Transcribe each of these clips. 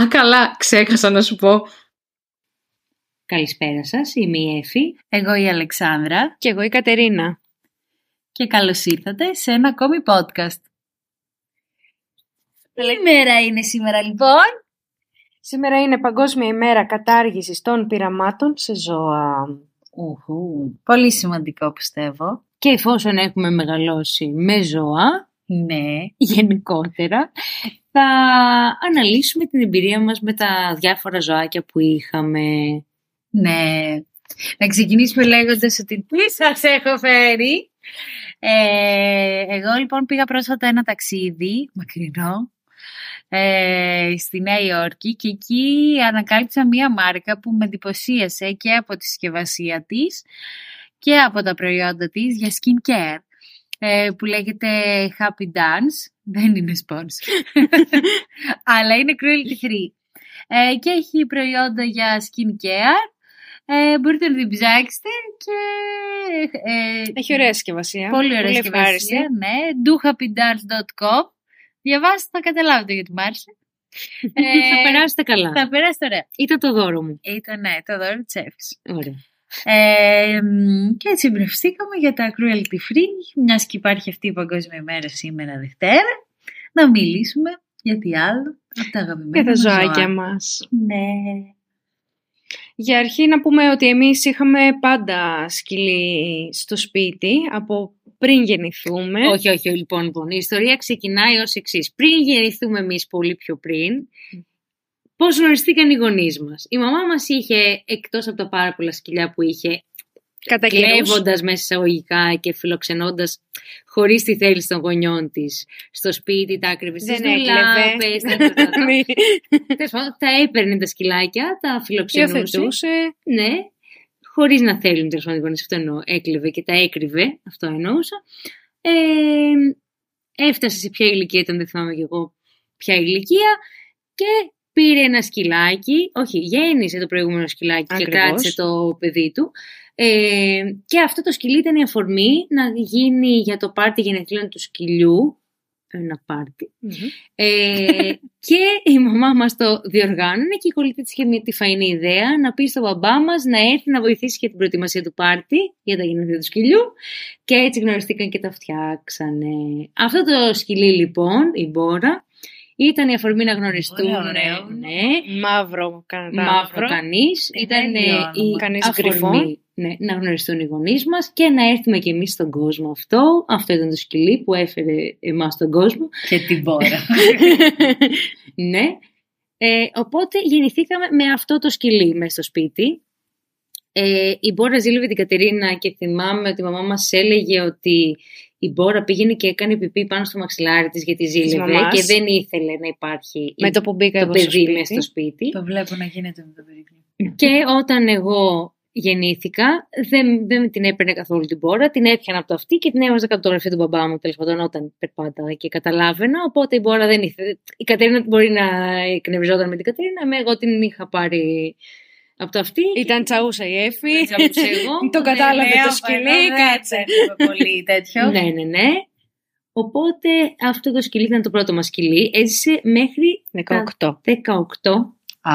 Α, καλά, ξέχασα να σου πω. Καλησπέρα σας, είμαι η Εφη. Εγώ η Αλεξάνδρα. Και εγώ η Κατερίνα. Και καλώς ήρθατε σε ένα ακόμη podcast. Τι ημέρα είναι σήμερα λοιπόν; Σήμερα είναι Παγκόσμια ημέρα κατάργησης των πειραμάτων σε ζώα. Ουχου. Πολύ σημαντικό πιστεύω. Και εφόσον έχουμε μεγαλώσει με ζώα, Ναι. γενικότερα, θα αναλύσουμε την εμπειρία μας με τα διάφορα ζωάκια που είχαμε. Ναι. Να ξεκινήσουμε λέγοντας ότι τι σας έχω φέρει. Ε, εγώ λοιπόν πήγα πρόσφατα ένα ταξίδι μακρινό ε, στη Νέα Υόρκη και εκεί ανακάλυψα μία μάρκα που με εντυπωσίασε και από τη συσκευασία της και από τα προϊόντα της για skin care ε, που λέγεται Happy Dance. Δεν είναι sponsor. Αλλά είναι cruelty free. Ε, και έχει προϊόντα για skin care. Ε, μπορείτε να την ψάξετε και... Ε, Έχει ωραία συσκευασία. Πολύ ωραία ευχάριστη. συσκευασία, ναι. dohappydance.com Διαβάστε, θα καταλάβετε γιατί μ' άρεσε. Ε, θα περάσετε καλά. Θα περάσετε ωραία. Ήταν το δώρο μου. Ήταν, ναι, το δώρο της Εύης. Ωραία. Ε, μ, και έτσι εμπνευστήκαμε για τα cruelty free, μιας και υπάρχει αυτή η παγκόσμια ημέρα σήμερα Δευτέρα, να μιλήσουμε για τι άλλο από τα αγαπημένα Και τα μας ζωάκια ζώα. μας. Ναι. Για αρχή να πούμε ότι εμείς είχαμε πάντα σκυλί στο σπίτι από πριν γεννηθούμε. όχι, όχι, λοιπόν, λοιπόν. Η ιστορία ξεκινάει ως εξής. Πριν γεννηθούμε εμείς πολύ πιο πριν, πώς γνωριστήκαν οι γονείς μας. Η μαμά μας είχε, εκτός από τα πάρα πολλά σκυλιά που είχε, Κατά καιρούς. κλέβοντας μέσα εισαγωγικά και φιλοξενώντας χωρίς τη θέληση των γονιών της στο σπίτι, τα άκρυβε στις Δεν έκλεβε. δουλάπες, τα- τα- τα- τα- Ναι. Τέλος πάντων, τα έπαιρνε τα σκυλάκια, τα φιλοξενούσε. Υιοθετούσε. Ναι, χωρίς να θέλουν τέλος πάντων οι γονείς, αυτό εννοώ. Έκλεβε και τα έκρυβε, αυτό εννοούσα. Ε, έφτασε σε ποια ηλικία ήταν, δεν θυμάμαι κι εγώ ποια ηλικία, και πήρε ένα σκυλάκι, όχι, γέννησε το προηγούμενο σκυλάκι και Ακριβώς. κράτησε το παιδί του. Ε, και αυτό το σκυλί ήταν η αφορμή να γίνει για το πάρτι γενεθλίων του σκυλιού, ένα πάρτι, ε, και η μαμά μας το διοργάνωνε και η κολλητή της είχε μια τη φαϊνή ιδέα να πει στον μπαμπά μας να έρθει να βοηθήσει για την προετοιμασία του πάρτι για τα γενέθλια του σκυλιού και έτσι γνωριστήκαν και τα φτιάξανε. Αυτό το σκυλί λοιπόν, η Μπόρα, ήταν η αφορμή να γνωριστούν. Ωραία, ωραίο. Ναι, Μαύρο κανένα. μαύρο κανείς. Ε, Ήταν δεν ε, είναι η Κανείς αφορμή γκριφό. ναι, να γνωριστούν οι γονείς μας και να έρθουμε κι εμείς στον κόσμο αυτό. Αυτό ήταν το σκυλί που έφερε εμάς στον κόσμο. Και την πόρα. ναι. Ε, οπότε γεννηθήκαμε με αυτό το σκυλί μέσα στο σπίτι. Ε, η Μπόρα ζήλευε την Κατερίνα και θυμάμαι ότι η μαμά μας έλεγε ότι η Μπόρα πήγαινε και έκανε πιπί πάνω στο μαξιλάρι της γιατί ζήλευε μαμάς. και δεν ήθελε να υπάρχει Με το που μπήκα το εγώ στο παιδί σπίτι. μέσα στο σπίτι. το βλέπω να γίνεται με το παιδί. Και όταν εγώ γεννήθηκα, δεν, δεν την έπαιρνε καθόλου την πόρα, την έπιανα από το αυτή και την έβαζα κάτω το γραφείο του μπαμπά μου, τέλος πάντων, όταν περπάταγα και καταλάβαινα. Οπότε η πόρα δεν ήθελε. Η Κατερίνα μπορεί να εκνευριζόταν με την Κατερίνα, με εγώ την είχα πάρει από το αυτή. Ήταν τσαούσα η Εφη. Τσαούσα εγώ. Το κατάλαβε Ναι, το σκυλί, κάτσε. Πολύ τέτοιο. ναι, ναι, ναι. Οπότε αυτό το σκυλί ήταν το πρώτο μας σκυλί. Έζησε μέχρι 18. 18 Α,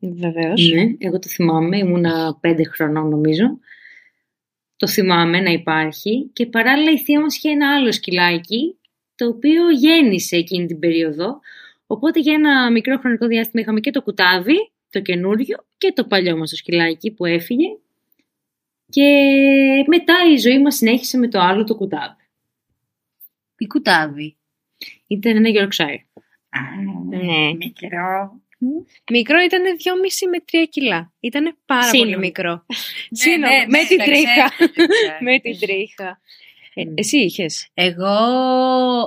Βεβαίως. Ναι, εγώ το θυμάμαι, ήμουνα πέντε χρονών νομίζω. Το θυμάμαι να υπάρχει και παράλληλα η θεία μας είχε ένα άλλο σκυλάκι το οποίο γέννησε εκείνη την περίοδο. Οπότε για ένα μικρό χρονικό διάστημα είχαμε και το κουτάβι, το καινούριο και το παλιό μας το σκυλάκι που έφυγε. Και μετά η ζωή μας συνέχισε με το άλλο το κουτάβι. η κουτάβι; Ήταν ένα Yorkshire. Ναι. Μικρό. Μικρό ήταν 2,5 με 3 κιλά. Ήταν πάρα Σύνολο. πολύ μικρό. Ναι, Σύνολο, ναι, με ναι, την τα τρίχα. ξέρω, τα ξέρω. με την τρίχα. Ε, Mm. εσύ είχες; Εγώ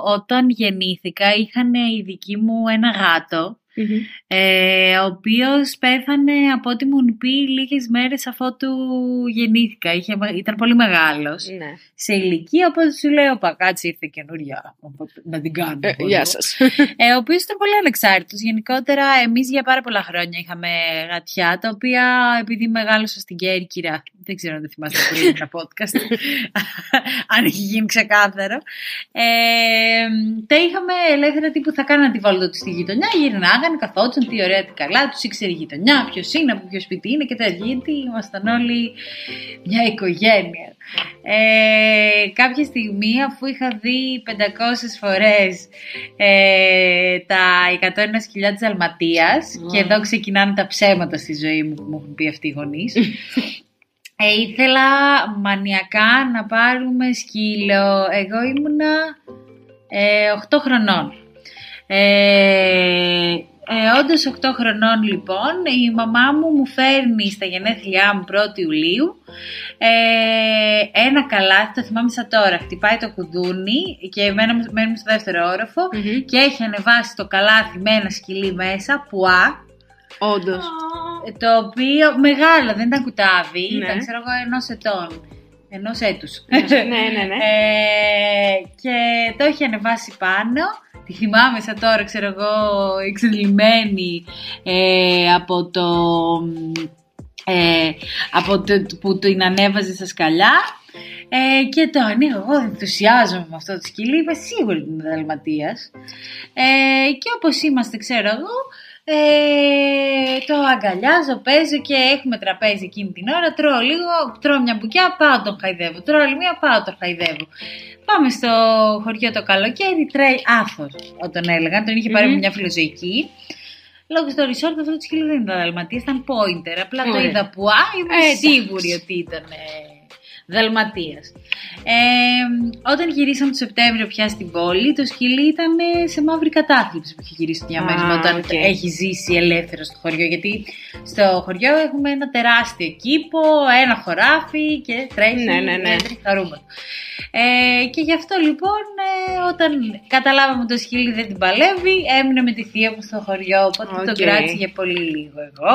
όταν γεννήθηκα είχαν η δική μου ένα γάτο ε, ο οποίος πέθανε από ό,τι μου πει λίγες μέρες αφότου γεννήθηκα. Είχε, ήταν πολύ μεγάλος Ναι. σε ηλικία, οπότε σου λέω πακάτσι ήρθε καινούρια οπότε να την κάνω. Ε, εγώ. γεια σας. Ε, ο οποίος ήταν πολύ ανεξάρτητος. Γενικότερα, εμείς για πάρα πολλά χρόνια είχαμε γατιά, τα οποία επειδή μεγάλωσα στην Κέρκυρα, δεν ξέρω αν δεν θυμάστε πριν ένα podcast, αν έχει γίνει ξεκάθαρο, ε, τα είχαμε ελεύθερα τύπου θα κάνανε τη βόλτα του στη γειτονιά, γυρνάγανε περνάγανε, καθόντουσαν τι ωραία, τι καλά, τους ήξερε η γειτονιά, ποιος είναι, από ποιο σπίτι είναι και τέτοια. Γιατί ήμασταν όλοι μια οικογένεια. Ε, κάποια στιγμή, αφού είχα δει 500 φορές ε, τα 101 της Αλματίας και εδώ ξεκινάνε τα ψέματα στη ζωή μου που μου έχουν πει αυτοί οι γονείς, ε, ήθελα μανιακά να πάρουμε σκύλο. Εγώ ήμουνα ε, 8 χρονών. Ε, ε, όντως 8 χρονών λοιπόν, η μαμά μου μου φέρνει στα γενέθλιά μου 1η Ιουλίου ε, ένα καλάθι, το θυμάμαι σαν τώρα, χτυπάει το κουδούνι και μένουμε στο δεύτερο όροφο και έχει ανεβάσει το καλάθι με ένα σκυλί μέσα, πουά. Όντως. Ε, το οποίο μεγάλο, δεν ήταν κουτάβι, Ναι. ήταν ξέρω εγώ ενός ετών. Ενός έτους. ναι, ναι, ναι. Ε, και το έχει ανεβάσει πάνω. Τη θυμάμαι σαν τώρα, ξέρω εγώ, εξελιγμένη ε, από το. Ε, από το που την ανέβαζε στα σκαλιά ε, και το ανοίγω εγώ ενθουσιάζομαι με αυτό το σκυλί είμαι σίγουρη ότι είναι δαλματίας ε, και όπως είμαστε ξέρω εγώ ε, το αγκαλιάζω, παίζω και έχουμε τραπέζι εκείνη την ώρα. Τρώω λίγο, τρώω μια μπουκιά, πάω τον χαϊδεύω. Τρώω άλλη μια, πάω τον χαϊδεύω. Πάμε στο χωριό το καλοκαίρι, τρέει άφορ, όταν έλεγαν. Τον είχε πάρει με μια φιλοζωική. Λόγω στο resort αυτό το σκύλο δεν ήταν δαλματία, ήταν pointer. Απλά το Ωραία. είδα που α, είμαι Ε, εντάξει. σίγουρη ότι ήταν ε, δαλματίας. Ε, όταν γυρίσαμε το Σεπτέμβριο πια στην πόλη, το σκυλί ήταν ε, σε μαύρη κατάθλιψη που είχε γυρίσει το διαμέρισμα Α, όταν οκ. έχει ζήσει ελεύθερος στο χωριό. Γιατί στο χωριό έχουμε ένα τεράστιο κήπο, ένα χωράφι και τρέχει, Ναι, ναι, ναι. ε, τρέχει χαρούμενο. Ε, και γι' αυτό λοιπόν ε, όταν καταλάβαμε ότι το σκύλι δεν την παλεύει, έμεινε με τη θεία μου στο χωριό, οπότε Οκ. το κράτησε για πολύ λίγο εγώ.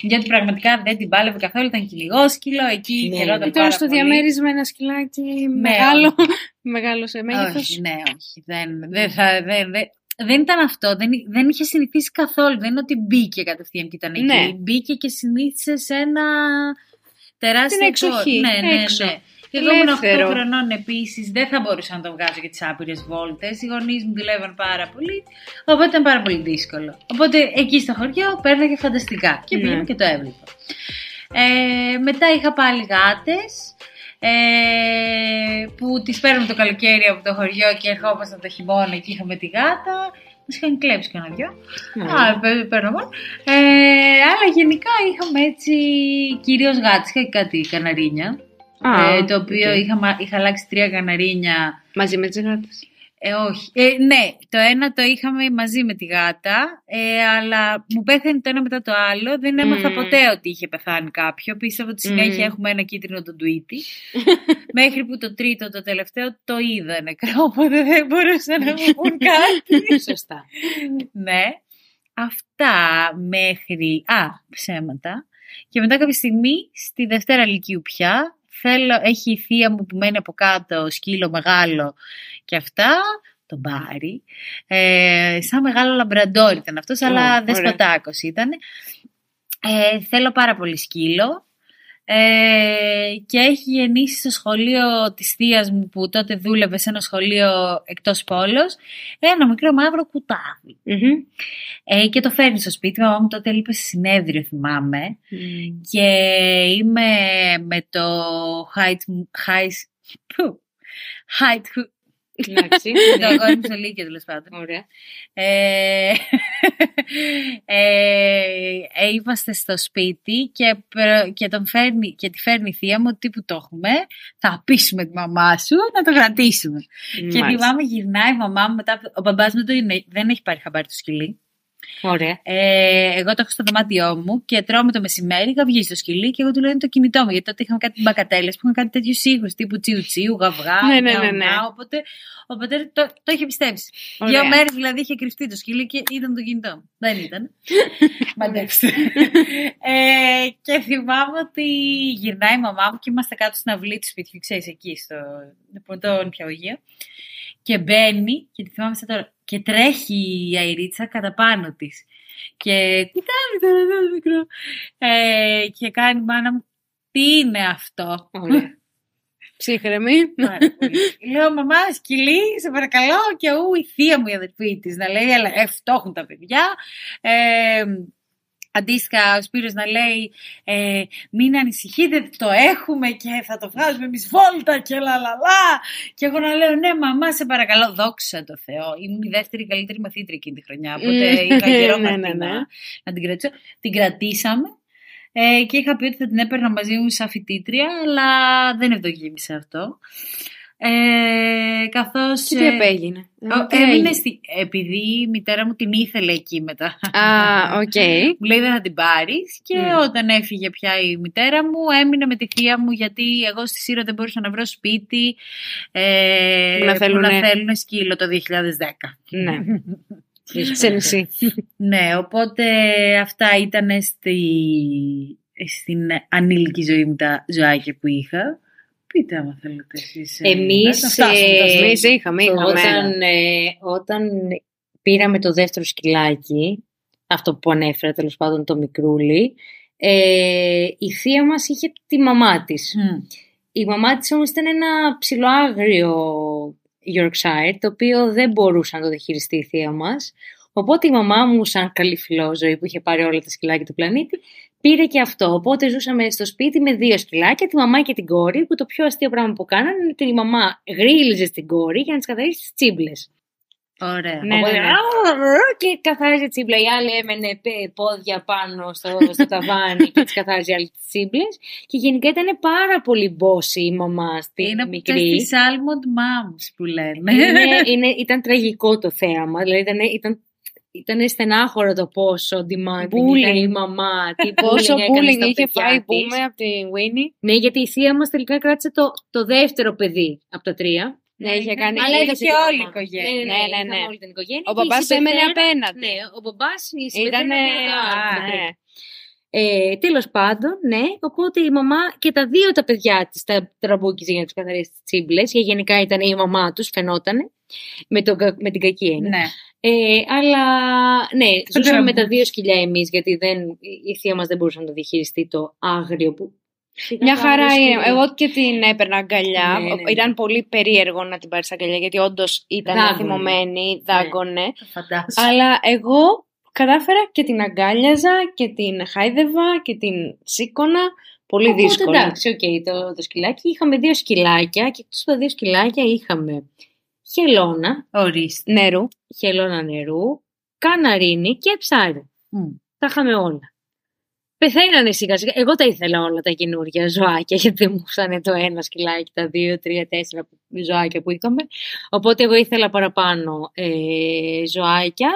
Γιατί πραγματικά δεν την πάλευε καθόλου, ήταν κυνηγόσκυλο, εκεί Ναι, χαιρόταν Και τώρα πάρα στο πολύ. διαμέρισμα ένα σκυλάκι μεγάλο, μεγάλο σε μέγεθος. Όχι, ναι, όχι. Δεν, δεν, θα, δεν, δεν, δεν ήταν αυτό. Δεν, δεν είχε συνηθίσει καθόλου. Δεν είναι ότι μπήκε κατευθείαν και ήταν εκεί. Ναι. Μπήκε και συνήθισε σε ένα τεράστιο Στην εξοχή, κο- Ναι, ναι, έξω. ναι. Εγώ ήμουν 8 Ελεύθερο. χρονών επίσης, δεν θα μπορούσα να το βγάζω για τις άπειρες βόλτες. Οι γονείς μου δουλεύαν πάρα πολύ, οπότε ήταν πάρα πολύ δύσκολο. Οπότε εκεί στο χωριό πέρναγε φανταστικά και Ναι. πήγαινα και το έβλεπα. Ε, μετά είχα πάλι γάτες ε, που τις παίρνουμε το καλοκαίρι από το χωριό και ερχόμασταν το χειμώνα και είχαμε τη γάτα. Μας είχαν κλέψει κανένα δυο. Ναι. Α, παι- παίρνω μόνο. Ε, αλλά γενικά είχαμε έτσι κυρίως γάτες. Είχα και κάτι καναρίνια. Α, ε, το οποίο οκ. είχα, μα- είχα αλλάξει τρία καναρίνια Μαζί με τις γάτες. Ε, όχι. Ε, ναι, το ένα το είχαμε μαζί με τη γάτα, ε, αλλά μου πέθανε το ένα μετά το άλλο. Δεν έμαθα Μμμ. ποτέ ότι είχε πεθάνει κάποιο. Πίστευα ότι συνέχεια Μμμ. έχουμε ένα κίτρινο τον Tweety. μέχρι που το τρίτο, το τελευταίο, το είδα νεκρό, οπότε δεν μπορούσαν να μου πούν κάτι. Σωστά. ναι. Αυτά μέχρι... Α, ψέματα. Και μετά κάποια στιγμή, στη Δευτέρα Λυκείου πια, θέλω, έχει η θεία μου που μένει από κάτω, σκύλο μεγάλο και αυτά, τον πάρει. Ε, σαν μεγάλο λαμπραντόρ ήταν αυτός, Ω, αλλά ωραία. δεσποτάκος ήταν. Ε, θέλω πάρα πολύ σκύλο. Ε, και έχει γεννήσει στο σχολείο της θείας μου που τότε δούλευε σε ένα σχολείο εκτός πόλος ένα μικρό μαύρο κουτάβι. Μμμ. Ε, και το φέρνει στο σπίτι. Η μαμά μου τότε έλειπε σε συνέδριο, θυμάμαι. Και είμαι με το height, height, που, height, Εντάξει. το αγόρι μου στο Λύκειο τέλος πάντων. Ωραία. Ε, ε, ε, είμαστε στο σπίτι και, προ- και, τον φέρνει, και τη φέρνει η θεία μου ότι που το έχουμε, θα πείσουμε τη μαμά σου να το κρατήσουμε. Και Μάλιστα. θυμάμαι γυρνάει η μαμά μου μετά, ο μπαμπάς μου το είναι- δεν έχει πάρει χαμπάρι το σκυλί. Ωραία. Ε, εγώ το έχω στο δωμάτιό μου και τρώμε το μεσημέρι, είχα βγει στο σκυλί και εγώ του λέω είναι το κινητό μου. Γιατί τότε είχαμε κάτι μπακατέλες που είχαν κάτι τέτοιους ήχους τύπου τσιου τσιου, γαυγά, Ναι, ναι, νιάου, ναι, ναι. νιάου, Οπότε ο πατέρα το, το είχε πιστέψει. Ωραία. Δύο μέρες δηλαδή είχε κρυφτεί το σκυλί και ήταν το κινητό μου. Δεν ήταν. Μαντέψτε. ε, και θυμάμαι ότι γυρνάει η μαμά μου και είμαστε κάτω στην αυλή του σπιτιού, ξέρεις εκεί στο το νηπιαγωγείο. Και μπαίνει, και τη θυμάμαι σαν τώρα, και τρέχει η Αϊρίτσα κατά πάνω της. Και κοιτάει τώρα εδώ το μικρό. Ε, και κάνει η μάνα μου, τι είναι αυτό; Ωραία. Ψύχρεμη. Πάρα πολύ. Λέω, μαμά, σκυλί, σε παρακαλώ. Και ου, η θεία μου η αδερφή της να λέει, έλα, ε, φτώχουν τα παιδιά. Ε, Αντίστοιχα, ο Σπύρος να λέει ε, μην ανησυχείτε, το έχουμε και θα το βγάζουμε εμείς βόλτα και λαλαλά. Και εγώ να λέω ναι μαμά σε παρακαλώ, δόξα τω Θεώ. Ήμουν η δεύτερη καλύτερη μαθήτρια εκείνη τη χρονιά, οπότε είχα καιρό Ναι, να, ναι, την, ναι. να την κρατήσω. Την κρατήσαμε ε, και είχα πει ότι θα την έπαιρνα μαζί μου σαν φοιτήτρια, αλλά δεν ευδοκίμησε αυτό. Ε, καθώς... Και τι ε, απέγινε; ο- Τι έμεινε έγινε; στη... Επειδή η μητέρα μου την ήθελε εκεί μετά. Α, οκ. Μου λέει δεν θα την πάρεις. Και Μμ. όταν έφυγε πια η μητέρα μου, έμεινε με τη θεία μου γιατί εγώ στη Σύρο δεν μπορούσα να βρω σπίτι ε, Που να θέλουνε- που να θέλουν σκύλο το 2010. Ναι. Σε νησί. Ναι, οπότε αυτά ήταν στη, στην ανήλικη ζωή μου τα ζωάκια που είχα. Πείτε άμα θέλετε εσείς. ε, Εμείς, να φτάσουμε τα ε, ζωή. Εμείς είχαμε, είχαμε. Όταν, ε, όταν πήραμε το δεύτερο σκυλάκι, αυτό που ανέφερα τέλος πάντων το μικρούλι, ε, η θεία μας είχε τη μαμά της. Μμ. Η μαμά της όμως ήταν ένα ψιλοάγριο Yorkshire, το οποίο δεν μπορούσε να το διαχειριστεί η θεία μας. Οπότε η μαμά μου, σαν καλή φιλόζωη που είχε πάρει όλα τα σκυλάκια του πλανήτη, πήρε και αυτό. Οπότε ζούσαμε στο σπίτι με δύο σκυλάκια, τη μαμά και την κόρη, που το πιο αστείο πράγμα που κάνανε είναι ότι η μαμά γρίλιζε στην κόρη για να της καθαρίσει τις τσίμπλες. Ωραία. Ναι, Οπότε, ναι, ναι. «Αρρρρρ» και καθάριζε τσίμπλα. Η άλλη έμενε πε- πόδια πάνω στο, στο ταβάνι και της καθάριζε άλλη τις τσίμπλες. Και γενικά ήταν πάρα πολύ μπόση η μαμά στην Είναι από μικρή. τις Almond Moms που λένε. είναι, είναι, ήταν τραγικό το θέαμα. Δηλαδή ήταν, ήταν, ήταν στενάχωρο το πόσο demanding Bullying. ήταν η μαμά. Τι Πόσο bullying έκανε bullying στα είχε παιδιά φάει της. πούμε από τη Winnie. Ναι, γιατί η θεία μας τελικά κράτησε το, το δεύτερο παιδί από τα τρία. Ναι, είχε κάνει. Αλλά είχε έδωσε και τη όλη μαμά. η οικογένεια. Ναι, ναι, Ναι, ναι, είχαμε ναι. όλη την οικογένεια. Ο Και η μπαμπάς έμενε συμπεθέρα- απέναντι. Ναι, ο μπαμπάς η Ήταν. συμπεθέρα έμενε απέναντι. Ναι. Ε, Τέλος πάντων, ναι. Οπότε η μαμά και τα δύο τα παιδιά της τα τραμπούκιζε για να τους καθαρίσει τις τσίμπλες. Και γενικά ήταν η μαμά τους, φαινότανε. Με, τον κα- με την κακή έννοια. Ναι. Ε, αλλά ναι, ζούσαμε με τα τραμπούκι. δύο σκυλιά εμείς, γιατί δεν, η θεία μας δεν μπορούσε να το διαχειριστεί το άγριο που. Μια χαρά Άγριο είναι. σκυλί. Εγώ και την έπαιρνα αγκαλιά. Ναι, ναι, ναι. Ήταν πολύ περίεργο να την πάρεις αγκαλιά γιατί όντως ήταν Δάγκωνε. θυμωμένη, δάγκωνε. Το φαντάζομαι. Αλλά εγώ κατάφερα και την αγκάλιαζα και την χάιδευα και την σήκωνα. Πολύ Οπότε, δύσκολο. εντάξει, οκ, το, το σκυλάκι. Είχαμε δύο σκυλάκια και εκτός από τα δύο σκυλάκια είχαμε χελώνα, Ορίστε. Νερού. χελώνα νερού, καναρίνι και ψάρι. Μμ. Τα είχαμε όλα. Πεθαίνανε σιγά σιγά. Εγώ τα ήθελα όλα τα καινούργια ζωάκια, γιατί μου φτάνε το ένα σκυλάκι, τα δύο, τρία, τέσσερα ζωάκια που είχαμε. Οπότε εγώ ήθελα παραπάνω ε, ζωάκια.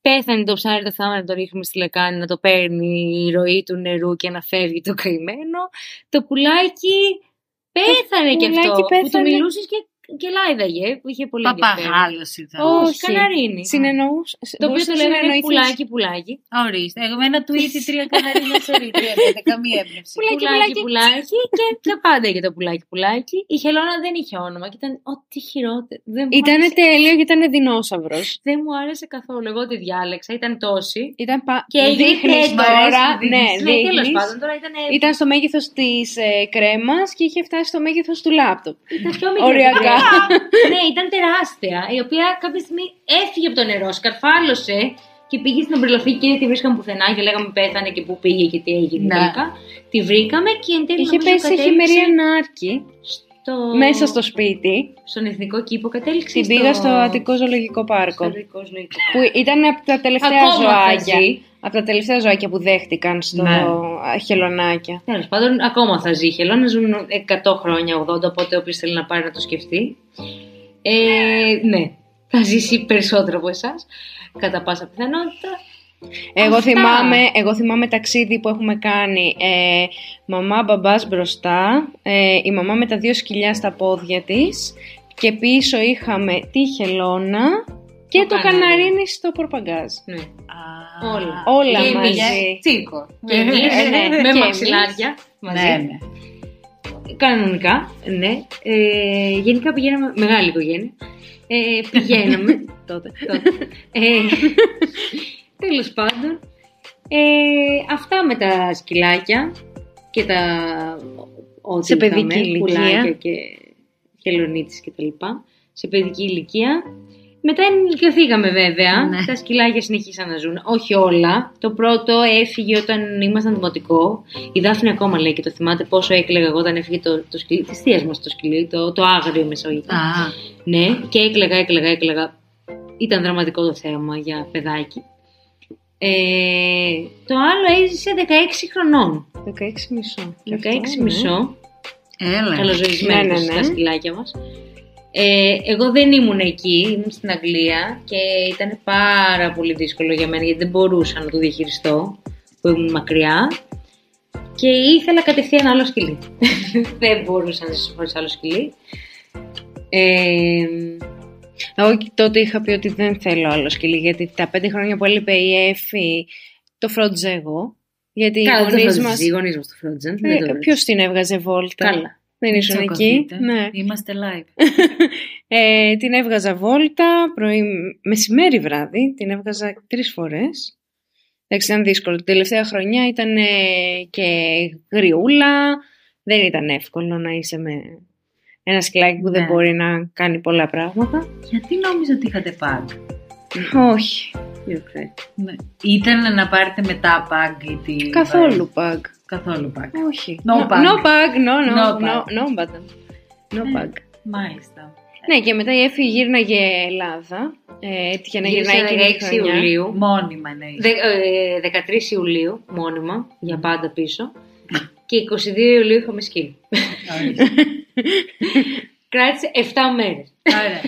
Πέθανε το ψάρι, το θάμα να το ρίχνουμε στη λεκάνη, να το παίρνει η ροή του νερού και να φεύγει το καημένο. Το πουλάκι πέθανε κι πουλάκι αυτό. Που το πέθανε. μιλούσες και, και λάιδαγε, που είχε πολύ ενδιαφέρον. Παπαγάλο ήταν. Όχι, καναρίνι. Συνεννοούς. Το οποίο μπορούσες το να λέγανε συνεννοηθείς. πουλάκι, πουλάκι. Ορίστε. Εγώ με ένα tweet τρία καναρίνια σε τρία πέντε, καμία έμπνευση. Πουλάκι, πουλάκι, πουλάκι. πουλάκι και τα πάντα για το πουλάκι, πουλάκι. Η Χελώνα δεν είχε όνομα και ήταν ό,τι χειρότερο. Δεν μου, Ήταν άρεσε, τέλειο και ήταν δεινόσαυρος. δεν μου άρεσε καθόλου. Εγώ τη διάλεξα, ήταν τόση. Ήταν πα... Και έγινε δείχνεις τέτοιο. τώρα. Μ' αρέσει που Ναι, δείχνεις. Ναι, τέλος δείχνεις. πάντων τώρα ήταν. Ήταν στο μέγεθος της ε, κρέμας και είχε φτάσει στο μέγεθος του λάπτοπ. Ήταν πιο μικρή. Οριακά. Ναι, ήταν τεράστια. Η οποία κάποια στιγμή έφυγε από το νερό, σκαρφάλωσε και πήγε στην ομπρελοφή και δεν τη βρίσκαμε πουθενά και λέγαμε πέθανε και πού πήγε και τι έγινε Ναι. τελικά. Τη βρήκαμε και εν τέλει Είχε νομίζω πέσει σε κατέληξε χειμερία νάρκη στο... μέσα στο σπίτι. στον εθνικό κήπο. Κατέληξε Την πήγα στο Αττικό Ζωολογικό στο Πάρκο. Αττικό Ζωολογικό Που ήταν από τα τελευταία Ακόμα ζωάκια. θα ζει. Από τα τελευταία ζωάκια που δέχτηκαν στο Ναι. χελωνάκια. Τέλος πάντων, ακόμα θα ζει. Θέλω να ζουν 100 χρόνια, 80, οπότε όποιος θέλει να πάρει να το σκεφτεί. Ε, ναι, θα ζήσει περισσότερο από εσάς, κατά πάσα πιθανότητα. Εγώ Αυτά. θυμάμαι, εγώ θυμάμαι ταξίδι που έχουμε κάνει ε, μαμά μπαμπάς μπροστά, ε, η μαμά με τα δύο σκυλιά στα πόδια της και πίσω είχαμε τη χελώνα και Το το, καναρίνι. καναρίνι στο πορπαγκάζ. Ναι. Α, Όλα. Όλα Και εμείς. μαζί. Τσίκο. Και εμείς, Ε, ναι, με και μαξιλάρια μαζί. Ναι, ναι. Κανονικά, ναι. Ε, γενικά πηγαίναμε, μεγάλη οικογένεια. Ε, πηγαίναμε τότε. τότε. Ε, τέλος πάντων, ε, αυτά με τα σκυλάκια και τα ό,τι Σε παιδική είχαμε, ηλικία. πουλάκια και χελονίτες και τα λοιπά. Σε παιδική ηλικία. Μετά ενηλικιωθήκαμε βέβαια. Ναι. Τα σκυλάκια συνεχίσαν να ζουν. Όχι όλα. Το πρώτο έφυγε όταν ήμασταν δημοτικό. Η Δάφνη ακόμα λέει και το θυμάται πόσο έκλαιγα εγώ όταν έφυγε το, το σκυλί της θείας μας το σκυλί, το, το άγριο μεσογειακό. Α, Ναι, και έκλαιγα, έκλαιγα, έκλαιγα. Ήταν δραματικό το θέμα για παιδάκι. Ε, το άλλο έζησε 16 χρονών. 16 μισό. Και 16 αυτό, ναι. μισό. έλα. Καλοζωισμένοι Ναι, ναι, ναι. στα σκυλάκια μας. Ε, εγώ δεν ήμουν εκεί, ήμουν στην Αγγλία και ήταν πάρα πολύ δύσκολο για μένα γιατί δεν μπορούσα να το διαχειριστώ που ήμουν μακριά και ήθελα κατευθείαν άλλο σκυλί. δεν μπορούσα να ζήσω χωρίς άλλο σκυλί. Ε, Εγώ και τότε είχα πει ότι δεν θέλω άλλος σκυλί, γιατί τα πέντε χρόνια που έλειπε η Εφη το φρόντιζα εγώ. Γιατί οι καλά, δεν γονείς το μας... Οι γονείς μας το φρόντιζαν. δεν το Ε, βρήκαν. ποιος την έβγαζε βόλτα; Καλά. Δεν ήσουν εκεί. Τσακωθείτε. Ναι. Είμαστε live. Ε, την έβγαζα βόλτα, πρωί, μεσημέρι βράδυ, την έβγαζα τρεις φορές. Εντάξει, ήταν δύσκολο. Την τελευταία χρονιά ήταν ε, και γριούλα. Δεν ήταν εύκολο να είσαι με ένα σκυλάκι που δεν Ναι. μπορεί να κάνει πολλά πράγματα. Γιατί νόμιζα ότι είχατε παγκ. Όχι, Ναι. Ήταν να πάρετε μετά παγκ ή τι. καθόλου pug. Καθόλου παγκ. Όχι. No no, pug. No pug, no, no, No no, pug. no, madam. No Ε, pug. Μάλιστα. Ναι, και μετά η Εφη γύρναγε Ελλάδα. Ε, έτυχε να Γύρισε γυρνάει εκείνη τη 16 χρονιά. Ιουλίου. Μόνιμα εννοείς. Δε, ε, 13 Ιουλίου, μόνιμα, για πάντα πίσω. Και 22 Ιουλίου είχαμε σκύλο. Ορίστε. Κράτησε 7 μέρες. Ωραία.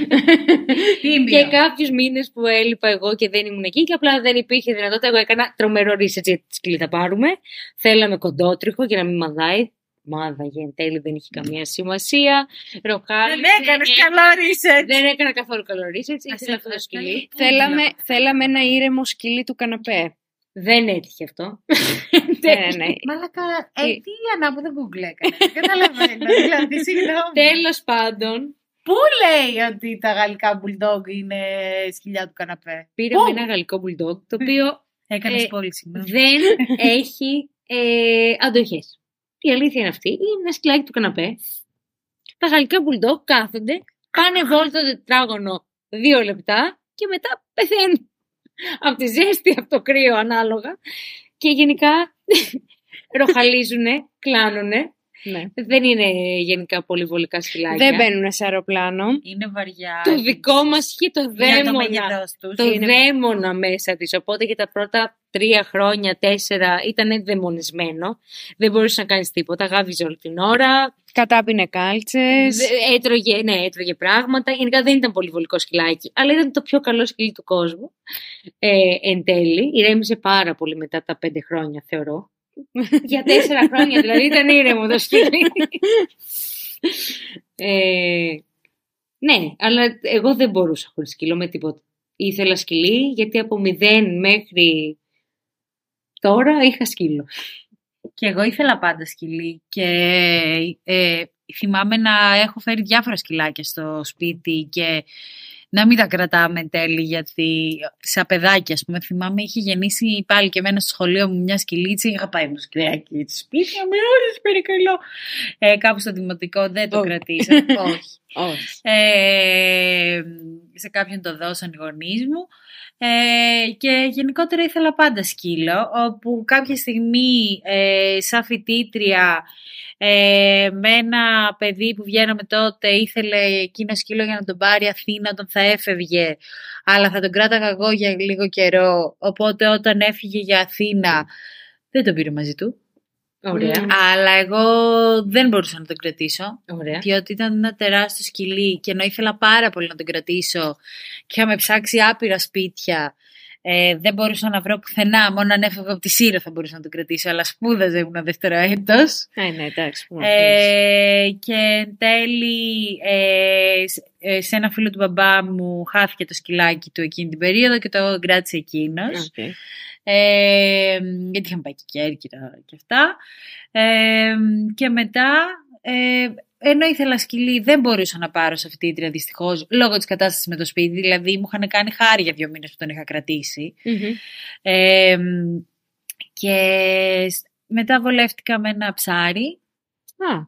Τίμιο. Και κάποιους μήνες που έλειπα εγώ και δεν ήμουν εκεί και απλά δεν υπήρχε δυνατότητα. Εγώ έκανα τρομερό research γιατί τη σκυλή θα πάρουμε. Θέλαμε κοντότριχο για να μην μαδάει. Μάδαγε εν τέλει, δεν είχε καμία σημασία. Ροχάλισε. Δεν έκανες Ε, καλό research. Δεν έκανα καθόλου καλό research. Ας Ήθελα αυτό το έφτασε. σκυλί. Θέλαμε, θέλαμε ένα ήρεμο σκυλί του καναπέ. Δεν έτυχε αυτό. Ναι, ναι. Μαλάκα, ε, Ε. τι ανάποδο Google έκανε. Καταλαβαίνω. δηλαδή, συγγνώμη. Τέλος πάντων, Πού λέει ότι τα γαλλικά bulldog είναι σκυλιά του καναπέ; πήραμε Πού; ένα γαλλικό bulldog το οποίο Έκανε Ε, πολύ συγγνώμη. δεν έχει ε, αντοχές. Η αλήθεια είναι αυτή. Είναι ένα σκυλάκι του καναπέ. Τα γαλλικά bulldog κάθονται, πάνε βόλτα το τετράγωνο δύο λεπτά και μετά πεθαίνουν. Από τη ζέστη, από το κρύο ανάλογα. Και γενικά ροχαλίζουνε, κλάνουνε. ναι. Δεν είναι γενικά πολύ βολικά σκυλάκια. Δεν μπαίνουν σε αεροπλάνο. Είναι βαριά. Το δικό μας είχε το Για το δαίμονα. μέγεθός τους. Το είναι- δαίμονα μέσα της. Οπότε για τα πρώτα τρία χρόνια, τέσσερα ήταν δαιμονισμένο. Δεν μπορούσες να κάνεις τίποτα. Γάβιζε όλη την ώρα. Κατάπινε κάλτσες. Δε- Έτρωγε, ναι, έτρωγε πράγματα. Γενικά δεν ήταν πολύ βολικό σκυλάκι. Αλλά ήταν το πιο καλό σκυλί του κόσμου. Ε, εν τέλει, ηρέμησε πάρα πολύ μετά τα πέντε χρόνια, θεωρώ. για τέσσερα χρόνια δηλαδή ήταν ήρεμο το σκυλί. ε, ναι, αλλά εγώ δεν μπορούσα χωρίς σκύλο με τίποτα. Ήθελα σκυλί γιατί από μηδέν μέχρι τώρα είχα σκύλο. Και εγώ ήθελα πάντα σκυλί και ε, θυμάμαι να έχω φέρει διάφορα σκυλάκια στο σπίτι και να μην τα κρατάμε εν τέλει γιατί σαν παιδάκια ας πούμε θυμάμαι είχε γεννήσει πάλι και εμένα στο σχολείο μου μια σκυλίτσα είχα πάει με το σκυλάκι στο σπίτι να με όλες περικαλώ ε, κάπου στο δημοτικό δεν το Όχι. κρατήσα όχι Όχι. ε, σε κάποιον το δώσαν οι γονείς μου. Ε, και γενικότερα ήθελα πάντα σκύλο όπου κάποια στιγμή ε, σαν φοιτήτρια ε, με ένα παιδί που βγαίναμε τότε ήθελε εκείνο σκύλο για να τον πάρει Αθήνα όταν θα έφευγε αλλά θα τον κράταγα εγώ για λίγο καιρό. Οπότε όταν έφυγε για Αθήνα δεν τον πήρε μαζί του Ωραία. Μμμ. αλλά εγώ δεν μπορούσα να τον κρατήσω Ωραία. διότι ήταν ένα τεράστιο σκυλί και ενώ ήθελα πάρα πολύ να τον κρατήσω και είχαμε ψάξει άπειρα σπίτια ε, δεν μπορούσα να βρω πουθενά, μόνο αν έφευγα από τη Σύρο θα μπορούσα να τον κρατήσω, αλλά σπούδαζε, ήμουν δεύτερο έτος. Ε, ναι, εντάξει. που να πεις. Ε, και εν τέλει ε, σ- ε, σε ένα φίλο του μπαμπά μου χάθηκε το σκυλάκι του εκείνη την περίοδο και το κράτησε εκείνος. Οκ. Ε, γιατί είχαμε πάει και Κέρκυρα και αυτά. Ε, και μετά, ε, ενώ ήθελα σκυλί, δεν μπορούσα να πάρω σε φοιτήτρια δυστυχώς λόγω της κατάστασης με το σπίτι. Δηλαδή, μου είχαν κάνει χάρη για δύο μήνες που τον είχα κρατήσει. Μμμ. Ε, και σ- μετά βολεύτηκα με ένα ψάρι. Α,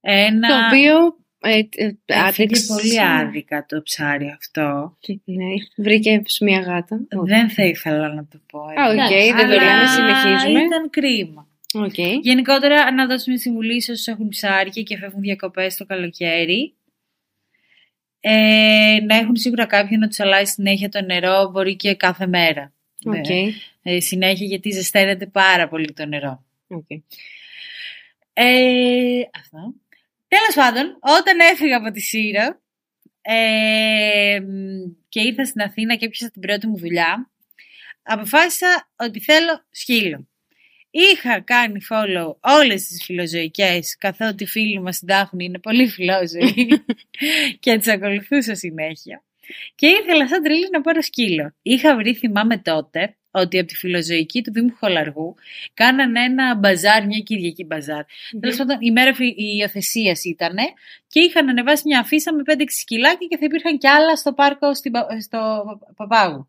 Ένα... Το οποίο ε, ε, Έφυγε άντεξε- πολύ άδικα το ψάρι αυτό. Ναι, βρήκε μια γάτα. Δεν θα ήθελα να το πω. Α, οκ, Εντάξει, δεν το Αλλά λέμε, συνεχίζουμε. Ήταν κρίμα. Οκ. Γενικότερα, να δώσουμε συμβουλή σε όσους έχουν ψάρια και φεύγουν διακοπές το καλοκαίρι. Ε, να έχουν σίγουρα κάποιον να τους αλλάζει συνέχεια το νερό, μπορεί και κάθε μέρα. Οκ. Ε, συνέχεια γιατί ζεσταίνεται πάρα πολύ το νερό. οκ. Ε, αυτό. Τέλος πάντων, όταν έφυγα από τη Σύρο ε, μ, και ήρθα στην Αθήνα και έπιασα την πρώτη μου δουλειά, αποφάσισα ότι θέλω σκύλο. Είχα κάνει follow όλες τις φιλοζωικές, καθότι οι φίλοι μας συντάχουν είναι πολύ φιλόζωοι και τις ακολουθούσα συνέχεια. Και ήθελα σαν τρελή να πάρω σκύλο. Είχα βρει, θυμάμαι τότε, ότι από τη φιλοζωική του Δήμου Χολαργού κάνανε ένα μπαζάρ, μια κυριακή μπαζάρ. Τέλος πάντων, η μέρα υιοθεσίας ήταν και είχαν ανεβάσει μια αφίσα με 5-6 σκυλάκια και θα υπήρχαν κι άλλα στο πάρκο στην Πα- στο Παπάγου.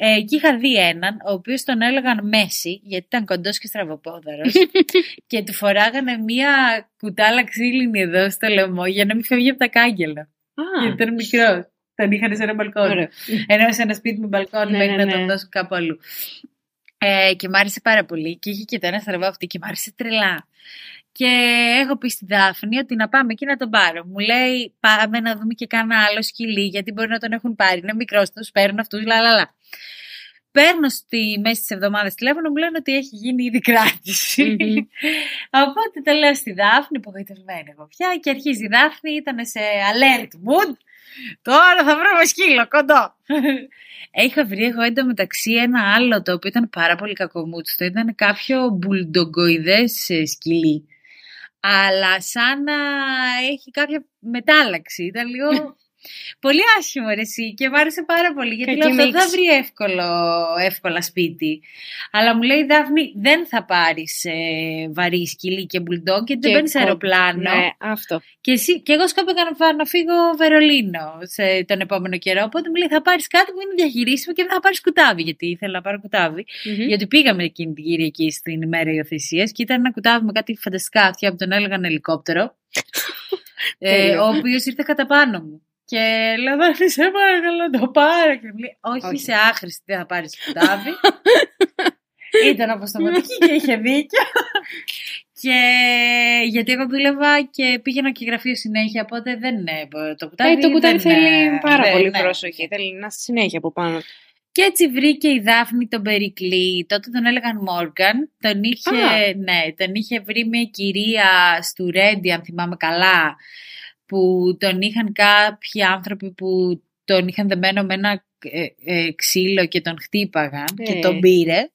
Ε, και είχα δει έναν, ο οποίος τον έλεγαν Μέση, γιατί ήταν κοντός και στραβοπόδαρος. και του φοράγανε μια κουτάλα ξύλινη εδώ στο λαιμό για να μην φεύγει από τα κάγκελα. Α, γιατί ήταν μικρός. Τον είχαν σε ένα μπαλκόνι. ωραίο. Ενώ σε ένα σπίτι με μπαλκόνι Ναι, μέχρι ναι, να τον ναι. δώσω κάπου αλλού. Ε, και μ' άρεσε πάρα πολύ και είχε και το ένα στραβό αυτή και μ' άρεσε τρελά. Και έχω πει στη Δάφνη ότι να πάμε εκεί να τον πάρω. Μου λέει πάμε να δούμε και κάνα άλλο σκυλί γιατί μπορεί να τον έχουν πάρει. Είναι μικρός, τους παίρνουν αυτούς, λα λα λα. Παίρνω στη μέση της εβδομάδας τηλέφωνο, μου λένε ότι έχει γίνει ήδη κράτηση. Μμμ. Οπότε το λέω στη Δάφνη, απογοητευμένη εγώ πια, και αρχίζει η Δάφνη, ήταν σε alert mood. Τώρα θα βρούμε σκύλο, κοντό. Είχα βρει εγώ εντωμεταξύ ένα άλλο το οποίο ήταν πάρα πολύ κακομούτσο. Ήταν κάποιο μπουλντογκοειδές ε, σκυλί. Αλλά σαν να έχει κάποια μετάλλαξη. Ήταν λίγο πολύ άσχημο ρε εσύ και μου άρεσε πάρα πολύ γιατί Κακή λέω αυτό μίξη. θα βρει εύκολο, εύκολα σπίτι. Αλλά μου λέει η Δάφνη δεν θα πάρεις ε, βαρύ σκυλί και μπουλντόγκ γιατί δεν Και παίρνεις κο- αεροπλάνο. Ναι, αυτό. Και, εσύ, και εγώ σκόπευα να, φά- να φύγω Βερολίνο σε τον επόμενο καιρό. Οπότε μου λέει θα πάρεις κάτι που είναι διαχειρίσιμο και δεν θα πάρεις κουτάβι. Γιατί ήθελα να πάρω κουτάβι. Μμμ. Γιατί πήγαμε εκείνη την Κυριακή στην ημέρα υιοθεσίας και ήταν ένα κουτάβι με κάτι φανταστικά αυτιά που τον έλεγαν ελικόπτερο. ε, Τέλειο. ο οποίος ήρθε κατά πάνω μου. Και λέω, Δάφνη, σε παρακαλώ να το πάρω. Και μου λέει, Όχι, Όχι. είσαι άχρηστη, δεν θα πάρεις κουτάβι. Ήταν αποστοματική και είχε δίκιο. και γιατί εγώ δούλευα και πήγαινα και γραφείο συνέχεια, οπότε δεν είναι το κουτάβι. Ε, το κουτάβι δεν, θέλει ε, πάρα δεν, πολύ ναι. πρόσοχη. Θέλει να στη συνέχεια από πάνω. Και έτσι βρήκε η Δάφνη τον Περικλή. Τότε τον έλεγαν Μόργαν. Τον είχε, Α. ναι, τον είχε βρει μια κυρία του Ρέντι, αν θυμάμαι καλά, που τον είχαν κάποιοι άνθρωποι που τον είχαν δεμένο με ένα ε, ε, ξύλο και τον χτύπαγαν και Ε. τον πήρε.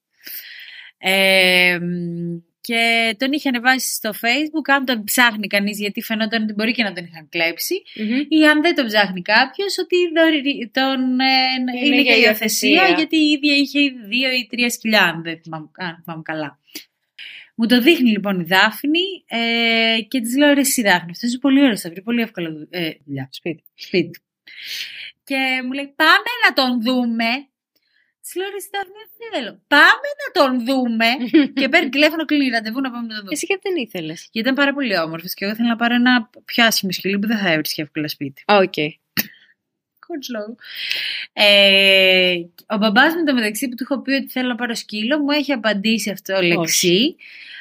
Ε, μ, και τον είχε ανεβάσει στο facebook αν τον ψάχνει κανείς γιατί φαινόταν ότι μπορεί και να τον είχαν κλέψει Μμμ. ή αν δεν τον ψάχνει κάποιος, ότι δωρη- τον, ε, Είναι είναι, για για υιοθεσία, υιοθεσία. γιατί η ίδια είχε δύο ή τρία σκυλιά, αν δεν θυμάμαι, αν θυμάμαι καλά. Μου το δείχνει λοιπόν η Δάφνη ε, και της λέω ρε εσύ Δάφνη, αυτό είναι πολύ ωραίο, θα βρει πολύ εύκολα δου- ε, δουλειά. Σπίτι. Σπίτι. Και μου λέει πάμε να τον δούμε. Της λέω ρε εσύ Δάφνη, δεν θέλω. Πάμε να τον δούμε. και παίρνει τηλέφωνο, κλείνει ραντεβού να πάμε να τον δούμε. Εσύ γιατί δεν ήθελες; Γιατί ήταν πάρα πολύ όμορφος και εγώ ήθελα να πάρω ένα πιο άσχημο σκυλί που δεν θα έβρισκε εύκολα σπίτι. Οκ. Χωρίς λόγο. Ε, ο μπαμπάς μου το μεταξύ που του έχω πει ότι θέλω να πάρω σκύλο μου έχει απαντήσει αυτό λεξί.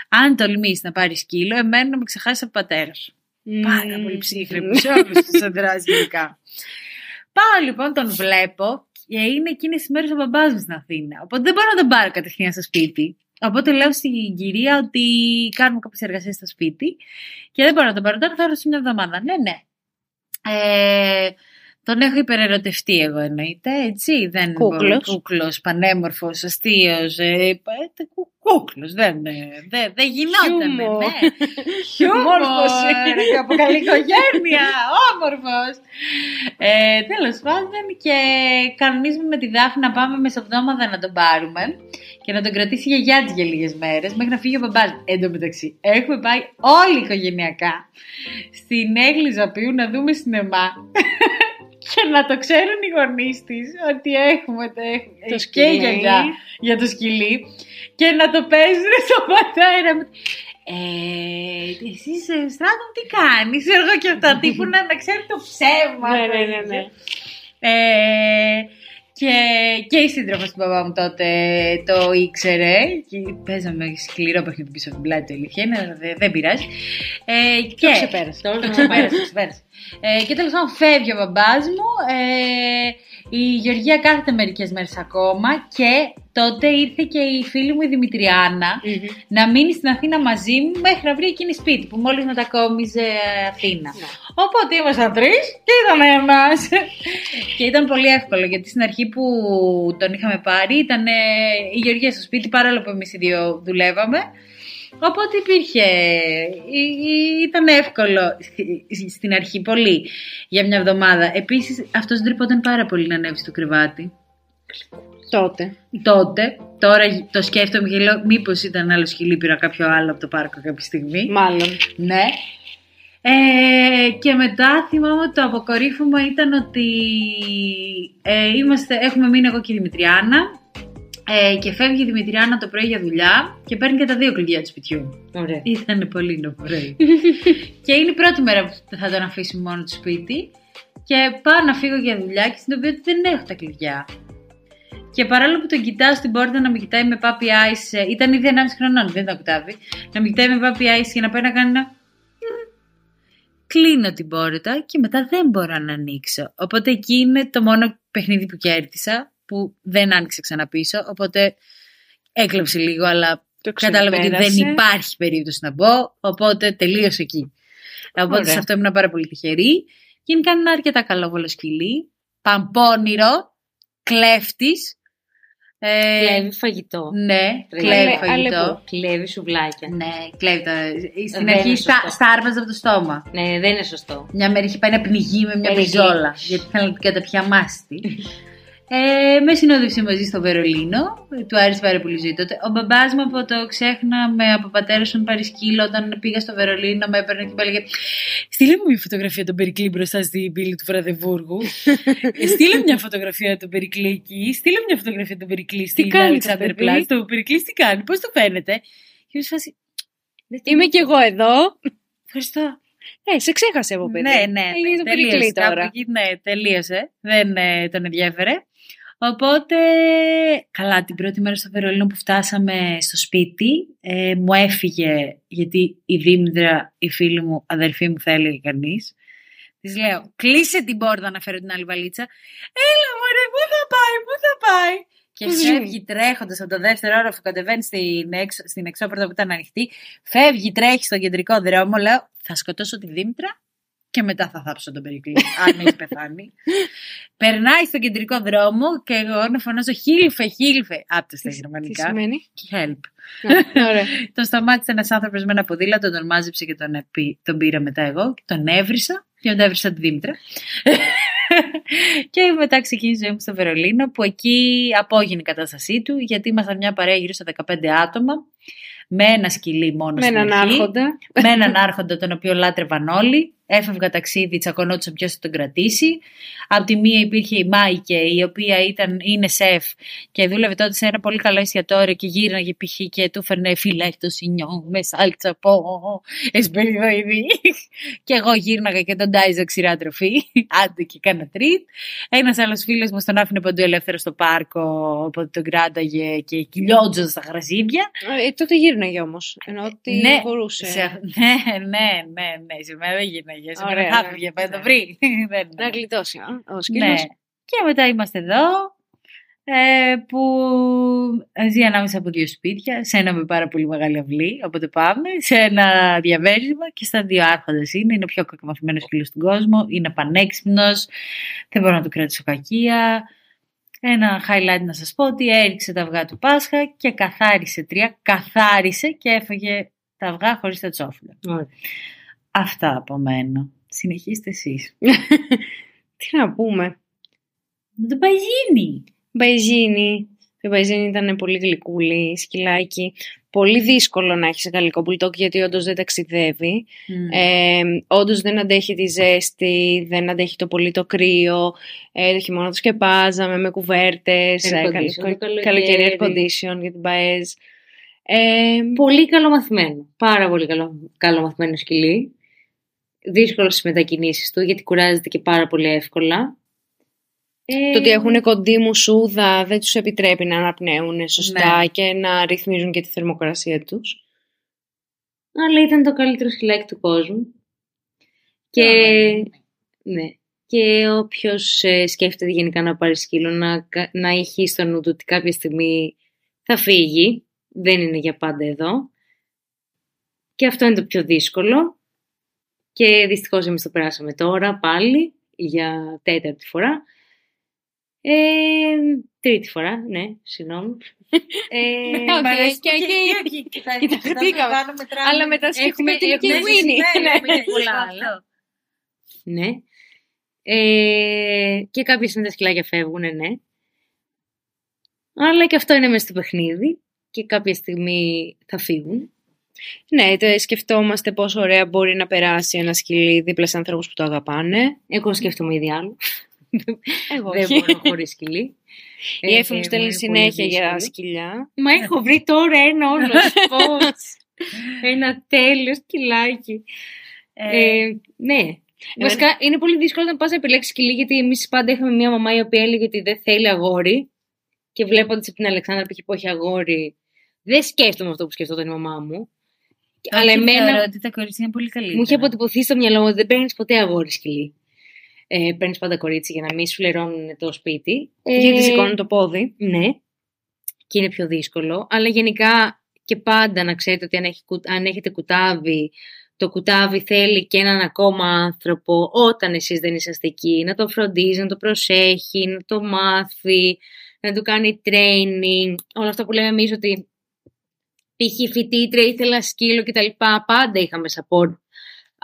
Αν τολμήσει να πάρεις σκύλο, εμένα να με ξεχάσει από πατέρας σου. Πάρα πολύ ψύχρεμο σε όλου του αντιδράσει γενικά. Πάω λοιπόν, τον βλέπω και είναι εκείνες τις μέρες ο μπαμπάς μου στην Αθήνα. Οπότε δεν μπορώ να τον πάρω κατευθείαν στο σπίτι. Οπότε λέω στην κυρία ότι κάνουμε κάποιες εργασίες στο σπίτι και δεν μπορώ να τον πάρω τώρα, θα έρθω σε μια εβδομάδα. Ναι, ναι. Ε, τον έχω υπερερωτευτεί εγώ εννοείται, έτσι. Δεν Κούκλος. Κούκλος, πανέμορφος, αστείος, ε, ε, κου- κούκλος, δεν, ε, δεν, δεν γινόταν. Χιούμορ. Ναι. Μόρφωση. Χιούμορ, και από καλή οικογένεια, όμορφος. Ε, τέλος πάντων και κανονίζουμε με τη Δάφνη να πάμε μεσοβδόμαδα να τον πάρουμε και να τον κρατήσει η γιαγιά της για λίγες μέρες μέχρι να φύγει ο μπαμπάς. Εν τω μεταξύ, έχουμε πάει όλοι οικογενειακά στην Έγλη Ζαπίου να δούμε σινεμά και να το ξέρουν οι γονείς της ότι έχουμε το, Το και σκυλί. η γιαγιά για το σκυλί και να το παίζουν στον πατέρα μου. Ε, εσείς ε, στράτων τι κάνεις, εγώ και αυτά τύπου να, να ξέρει το ψέμα. Ναι, ναι, ναι, ναι. Ε, και, και η σύντροφος του μπαμπά μου τότε το ήξερε. Και παίζαμε σκληρό παιχνίδι πίσω από την πλάτη του ηλικία, αλλά δεν, δεν πειράζει. Ε, και... Το ξεπέρασε. Το ξεπέρασε, το ξεπέρασε. Ε, και τέλος πάντων φεύγει ο μπαμπά μου. Ε, η Γεωργία κάθεται μερικές μέρες ακόμα και τότε ήρθε και η φίλη μου η δημητριανα Μμμ. να μείνει στην Αθήνα μαζί μου μέχρι να βρει εκείνη σπίτι που μόλις μετακόμιζε Αθήνα. Ναι. Οπότε ήμασταν τρεις και ήταν ένα. και ήταν πολύ εύκολο γιατί στην αρχή που τον είχαμε πάρει ήταν ε, η Γεωργία στο σπίτι παρόλο που εμείς οι δύο δουλεύαμε. Οπότε υπήρχε, ή- ή- ήταν εύκολο στη- στην αρχή πολύ για μια εβδομάδα. Επίσης αυτός ντρυπόταν πάρα πολύ να ανέβει στο κρεβάτι. Τότε. Τότε, τώρα το σκέφτομαι και λέω μήπως ήταν άλλο σκυλί, πήρα κάποιο άλλο από το πάρκο κάποια στιγμή. Μάλλον. Ναι. Ε, και μετά θυμάμαι ότι το αποκορύφωμα ήταν ότι ε, είμαστε, έχουμε μείνει εγώ και η Δημητριάνα ε, και φεύγει η Δημητριάνα το πρωί για δουλειά και παίρνει και τα δύο κλειδιά του σπιτιού. Ωραία. Ήταν πολύ το πρωί. και είναι η πρώτη μέρα που θα τον αφήσουμε μόνο του σπίτι και πάω να φύγω για δουλειά και συνειδητοποιώ ότι δεν έχω τα κλειδιά. Και παρόλο που τον κοιτάω στην πόρτα να με κοιτάει με puppy eyes, ε, ήταν ήδη 1,5 χρονών, δεν ήταν κουτάβι, να με κοιτάει με puppy eyes και να πάει να κάνει ένα. «Μμμ». Κλείνω την πόρτα και μετά δεν μπορώ να ανοίξω. Οπότε εκεί είναι το μόνο παιχνίδι που κέρδισα, που δεν άνοιξε ξανά πίσω. Οπότε έκλεψε λίγο, αλλά Το κατάλαβα ότι δεν ξεπέρασε. υπάρχει περίπτωση να μπω. Οπότε τελείωσε εκεί. Οπότε Ωραία. σε αυτό ήμουν πάρα πολύ τυχερή. Γενικά είναι ένα αρκετά καλό σκυλί. Παμπώνυρο, κλέφτης. Ε, Κλέβει φαγητό. Ναι, Τρελή. κλέβει Αλλά- φαγητό. αλλά Κλέβει σουβλάκια. Ναι, κλέβει τα... Στην Δεν αρχή είναι στα, σωστό. στάρβαζε από το στόμα. Ναι, δεν είναι σωστό. Μια μέρα είχε πάει να πνιγεί με μια Περικλή. μπριζόλα. Γιατί ήθελα να την καταπιαμάστη. ε, με συνόδευσε μαζί στο Βερολίνο. Ε, Του άρεσε πάρα πολύ η ζωή τότε. Ο μπαμπάς μου από το ξέχναμε από πατέρας σου πάρει σκύλο. Όταν πήγα στο Βερολίνο, με έπαιρνε και μου έλεγε Στείλε μου μια φωτογραφία των Περικλή μπροστά στην πύλη του Βραδεβούργου. Ε, Στείλε μια φωτογραφία των Περικλή εκεί. Στείλε μια φωτογραφία των Περικλή στην κάνεις το Αλεξάνδρ παιδί; Πλάζ. Το Περικλή τι κάνει, πώς το φαίνεται; Και μου φάση. Είμαι κι εγώ εδώ. Ευχαριστώ. Ε, σε ξέχασε από παιδί. Ναι, ναι, Ε, ναι. είναι το τελείωσε. περικλή Κάπου τώρα. εκεί, ναι, τελείωσε. Δεν ε, τον ενδιαφέρε. Οπότε, καλά, την πρώτη μέρα στο Βερολίνο που φτάσαμε στο σπίτι, ε, μου έφυγε, γιατί η Δήμητρα, η φίλη μου, αδερφή μου, θα έλεγε κανείς. Της λέω, κλείσε την πόρτα να φέρω την άλλη βαλίτσα. Έλα, μωρέ, πού θα πάει, πού θα πάει. Και Πού φεύγει τρέχοντας από το δεύτερο όροφο, κατεβαίνει στην, έξω, στην εξώπορτα που ήταν ανοιχτή. Φεύγει, τρέχει στον κεντρικό δρόμο. Λέω, θα σκοτώσω τη Δήμητρα και μετά θα θάψω τον Περικλή, αν έχει πεθάνει. Περνάει στον κεντρικό δρόμο και εγώ να φωνάζω χίλφε, χίλφε. Άπτες στα Τι γερμανικά. σημαίνει; Help. Α, Ωραία. Τον σταμάτησε ένας άνθρωπος με ένα ποδήλατο, τον μάζεψε και τον, επί- τον πήρα μετά εγώ. Και τον έβρισα και μετά έβρισα τη Δήμητρα. και μετά ξεκίνησε η ζωή μου στο Βερολίνο, που εκεί απόγεινε η κατάστασή του, γιατί ήμασταν μια παρέα γύρω στα 15 άτομα, με ένα σκυλί μόνο Με στην έναν αρχή, άρχοντα. με έναν άρχοντα τον οποίο λάτρευαν όλοι. Έφευγα ταξίδι, τσακωνόντουσαν ποιος θα τον κρατήσει. Απ' τη μία υπήρχε η Μάικε, η οποία ήταν, είναι σεφ και δούλευε τότε σε ένα πολύ καλό εστιατόριο και γύρναγε π.χ. και του φέρνε φιλέτο σινιό με σάλτσα πω, εσπεριδοειδή. και εγώ γύρναγα και τον τάιζα ξηρά τροφή. Άντε και κάνα τρίτ. Ένας άλλος φίλος μας τον άφηνε παντού ελεύθερο στο πάρκο, οπότε τον κράταγε και κυλιότζονταν στα γρασίδια. Ε, τότε γύρναγε όμως. Ενώ ότι Ναι, μπορούσε. Σε- ναι, ναι, ναι, ναι. Σήμερα δεν γίναγε. Σήμερα Ωραία, θα ναι. έφυγε, πάει να το βρει. Δεν- Να γλιτώσει. α, Ο σκύλος. ναι. Και μετά είμαστε εδώ, ε, που ζει ανάμεσα από δύο σπίτια, σε ένα με πάρα πολύ μεγάλη αυλή, οπότε πάμε, σε ένα διαβέρισμα και στα δύο άρχοντες είναι, είναι ο πιο κακομαθημένος σκύλος στον κόσμο, είναι πανέξυπνος, δεν μπορώ να του κρατήσω κακία. Ένα highlight να σας πω ότι έριξε τα αυγά του Πάσχα και καθάρισε τρία, καθάρισε και έφαγε τα αυγά χωρίς τα τσόφλα. Ωραία. Αυτά από μένα. Συνεχίστε εσείς. Τι να πούμε. Με τον Παγίνη. Μπαϊζίνη. Το Μπαϊζίνη ήταν πολύ γλυκούλη, σκυλάκι. Πολύ δύσκολο να έχεις σε γαλλικό μπουλτόκ γιατί όντως δεν ταξιδεύει. Ε, όντως δεν αντέχει τη ζέστη, δεν αντέχει το πολύ το κρύο. Ε, το χειμώνα το σκεπάζαμε με κουβέρτες. Air condition το καλοκαίρι. καλοκαίρι air condition για την Μπαέζ. Ε, Πολύ καλομαθημένο. Πάρα πολύ καλό, καλομαθημένο σκυλί. Δύσκολο στι μετακινήσεις του γιατί κουράζεται και πάρα πολύ εύκολα. Ε, το ότι έχουν κοντή μουσούδα δεν τους επιτρέπει να αναπνέουν σωστά Ναι. και να ρυθμίζουν και τη θερμοκρασία τους. Αλλά ήταν το καλύτερο σκυλάκι του κόσμου. Και, ναι. και όποιος ε, σκέφτεται γενικά να πάρει σκύλο να, κα- να έχει στο νου του ότι κάποια στιγμή θα φύγει. Δεν είναι για πάντα εδώ. Και αυτό είναι το πιο δύσκολο. Και δυστυχώς εμείς το περάσαμε τώρα πάλι για τέταρτη φορά. Ε, τρίτη φορά, ναι, συγγνώμη. Ε, Οκ, Μ' αρέσει και- που και- και- θα- Κοιταχτήκαμε. θα κάνουμε τράβη. Αλλά μετά σκέφτηκα ότι είναι και η έχουμε- Winnie. Ναι, Ναι. έχουμε και πολλά Αυτό. άλλα. Ναι. Ε, και κάποια στιγμή τα σκυλάκια φεύγουν, ναι. Αλλά και αυτό είναι μέσα στο παιχνίδι. Και κάποια στιγμή θα φύγουν. Ναι, τε σκεφτόμαστε πόσο ωραία μπορεί να περάσει ένα σκυλί δίπλα σε ανθρώπους που το αγαπάνε. Εγώ σκέφτομαι ήδη άλλο. Εγώ Δεν όχι. μπορώ χωρίς σκυλί. Η Ε, Εφη μου και στέλνει είναι συνέχεια πολύ για δύσκολο. σκυλιά. Μα έχω βρει τώρα ένα όλος σπότς. Ένα τέλειος σκυλάκι. Ε, ναι. Βασικά είναι πολύ δύσκολο να πας να επιλέξεις σκυλί γιατί εμείς πάντα είχαμε μια μαμά η οποία έλεγε ότι δεν θέλει αγόρι. Και βλέποντας από την Αλεξάνδρα π.χ. που έχει αγόρι, δεν σκέφτομαι αυτό που σκεφτόταν η μαμά μου. Αλλά Όχι, εμένα θεωρώ ότι τα κορίτσια είναι πολύ καλύτερα. μου είχε αποτυπωθεί στο μυαλό μου ότι δεν παίρνεις ποτέ αγόρι σκυλί. Ε, παίρνεις πάντα κορίτσι για να μην σου λερώνουν το σπίτι. Ε, Γιατί σηκώνει το πόδι. ναι, και είναι πιο δύσκολο. Αλλά γενικά και πάντα να ξέρετε ότι αν, έχει, κου- αν έχετε κουτάβι, το κουτάβι θέλει και έναν ακόμα άνθρωπο όταν εσείς δεν είσαστε εκεί. Να το φροντίζει, να το προσέχει, να το μάθει, να του κάνει training. Όλα αυτά που λέμε εμείς ότι π.χ. φοιτήτρια ήθελα σκύλο κτλ. Πάντα είχαμε support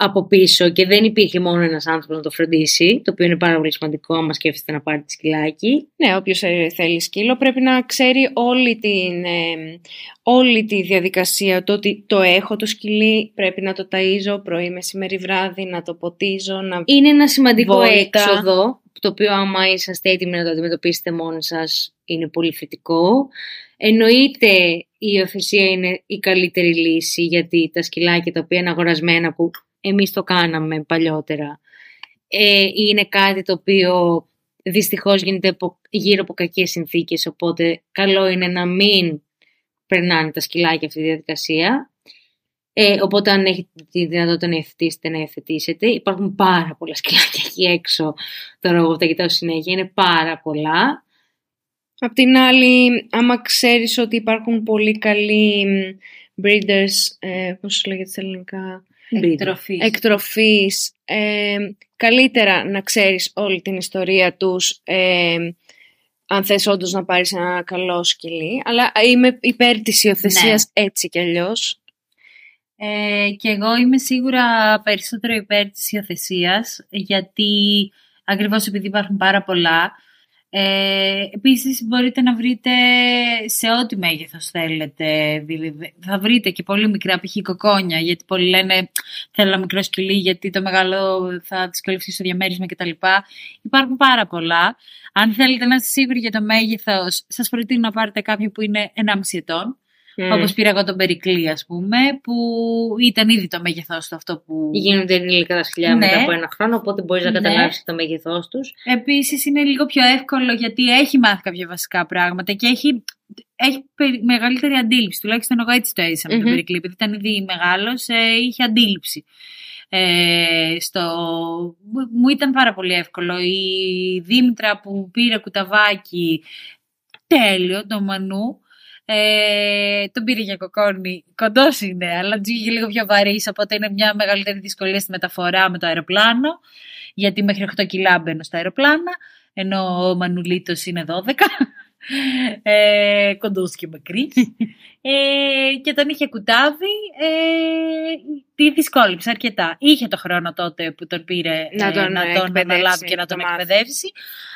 από πίσω και δεν υπήρχε μόνο ένας άνθρωπος να το φροντίσει, το οποίο είναι πάρα πολύ σημαντικό άμα σκέφτεστε να πάρετε σκυλάκι. Ναι, όποιος ε, θέλει σκύλο πρέπει να ξέρει όλη, την, ε, όλη τη διαδικασία. Το ότι το έχω το σκυλί, πρέπει να το ταΐζω πρωί, μεσημέρι, βράδυ, να το ποτίζω, να... Είναι ένα σημαντικό Βόλτα. έξοδο, το οποίο άμα είσαστε έτοιμοι να το αντιμετωπίσετε μόνοι σας είναι πολύ θετικό. Εννοείται η υιοθεσία είναι η καλύτερη λύση γιατί τα σκυλάκια τα οποία είναι αγορασμένα που εμείς το κάναμε παλιότερα ε, είναι κάτι το οποίο δυστυχώς γίνεται από- γύρω από κακές συνθήκες οπότε καλό είναι να μην περνάνε τα σκυλάκια αυτή τη διαδικασία. Ε, οπότε αν έχετε τη δυνατότητα να υιοθετήσετε, να υιοθετήσετε. Υπάρχουν πάρα πολλά σκυλάκια εκεί έξω. Τώρα εγώ που τα κοιτάω συνέχεια. Είναι πάρα πολλά. Απ' την άλλη, άμα ξέρεις ότι υπάρχουν πολύ καλοί μ, breeders, ε, πώς λέγεται στα ελληνικά, Εκτροφή. εκτροφής, ε, καλύτερα να ξέρεις όλη την ιστορία τους, ε, αν θες όντως να πάρεις ένα καλό σκυλί. Αλλά είμαι υπέρ της υιοθεσίας έτσι κι αλλιώς. Ε, και εγώ είμαι σίγουρα περισσότερο υπέρ της υιοθεσίας, γιατί ακριβώς επειδή υπάρχουν πάρα πολλά. Ε, επίσης μπορείτε να βρείτε σε ό,τι μέγεθος θέλετε. Δηλαδή, Θα βρείτε και πολύ μικρά π.χ. κοκόνια, γιατί πολλοί λένε θέλω ένα μικρό σκυλί γιατί το μεγάλο θα δυσκολευτείς στο διαμέρισμα κτλ. Υπάρχουν πάρα πολλά. Αν θέλετε να είστε σίγουροι για το μέγεθος, σας προτείνω να πάρετε κάποιο που είναι 1,5 ετών. Mm. Όπως πήρα εγώ τον Περικλή, ας πούμε, που ήταν ήδη το μέγεθός του αυτό που... Γίνονται ενήλικα τα σκυλιά Ναι. μετά από ένα χρόνο, οπότε μπορείς να Ναι. καταλάβεις το μέγεθός τους. Επίσης είναι λίγο πιο εύκολο γιατί έχει μάθει κάποια βασικά πράγματα και έχει, έχει περι- μεγαλύτερη αντίληψη. Τουλάχιστον εγώ έτσι το έζησα με Μμμ. τον Περικλή, επειδή ήταν ήδη μεγάλος, ε, είχε αντίληψη. Ε, στο... μου- Μου ήταν πάρα πολύ εύκολο. Η Δήμητρα που πήρε κουταβάκι, τέλειο, το Μανού, ε, τον πήρε για κοκόρνη. Κοντός είναι, αλλά του είχε λίγο πιο βαρύς, οπότε είναι μια μεγαλύτερη δυσκολία στη μεταφορά με το αεροπλάνο. Γιατί μέχρι 8 κιλά μπαίνω στα αεροπλάνα, ενώ ο Μανουλίτος είναι 12. Ε, κοντός και μακρύ. Ε, και τον είχε κουτάβει, ε, τη δυσκόλυψε αρκετά. Είχε το χρόνο τότε που τον πήρε Να ε, τον να τον εκπαιδεύσει, αναλάβει και να να τον το μάθει. εκπαιδεύσει.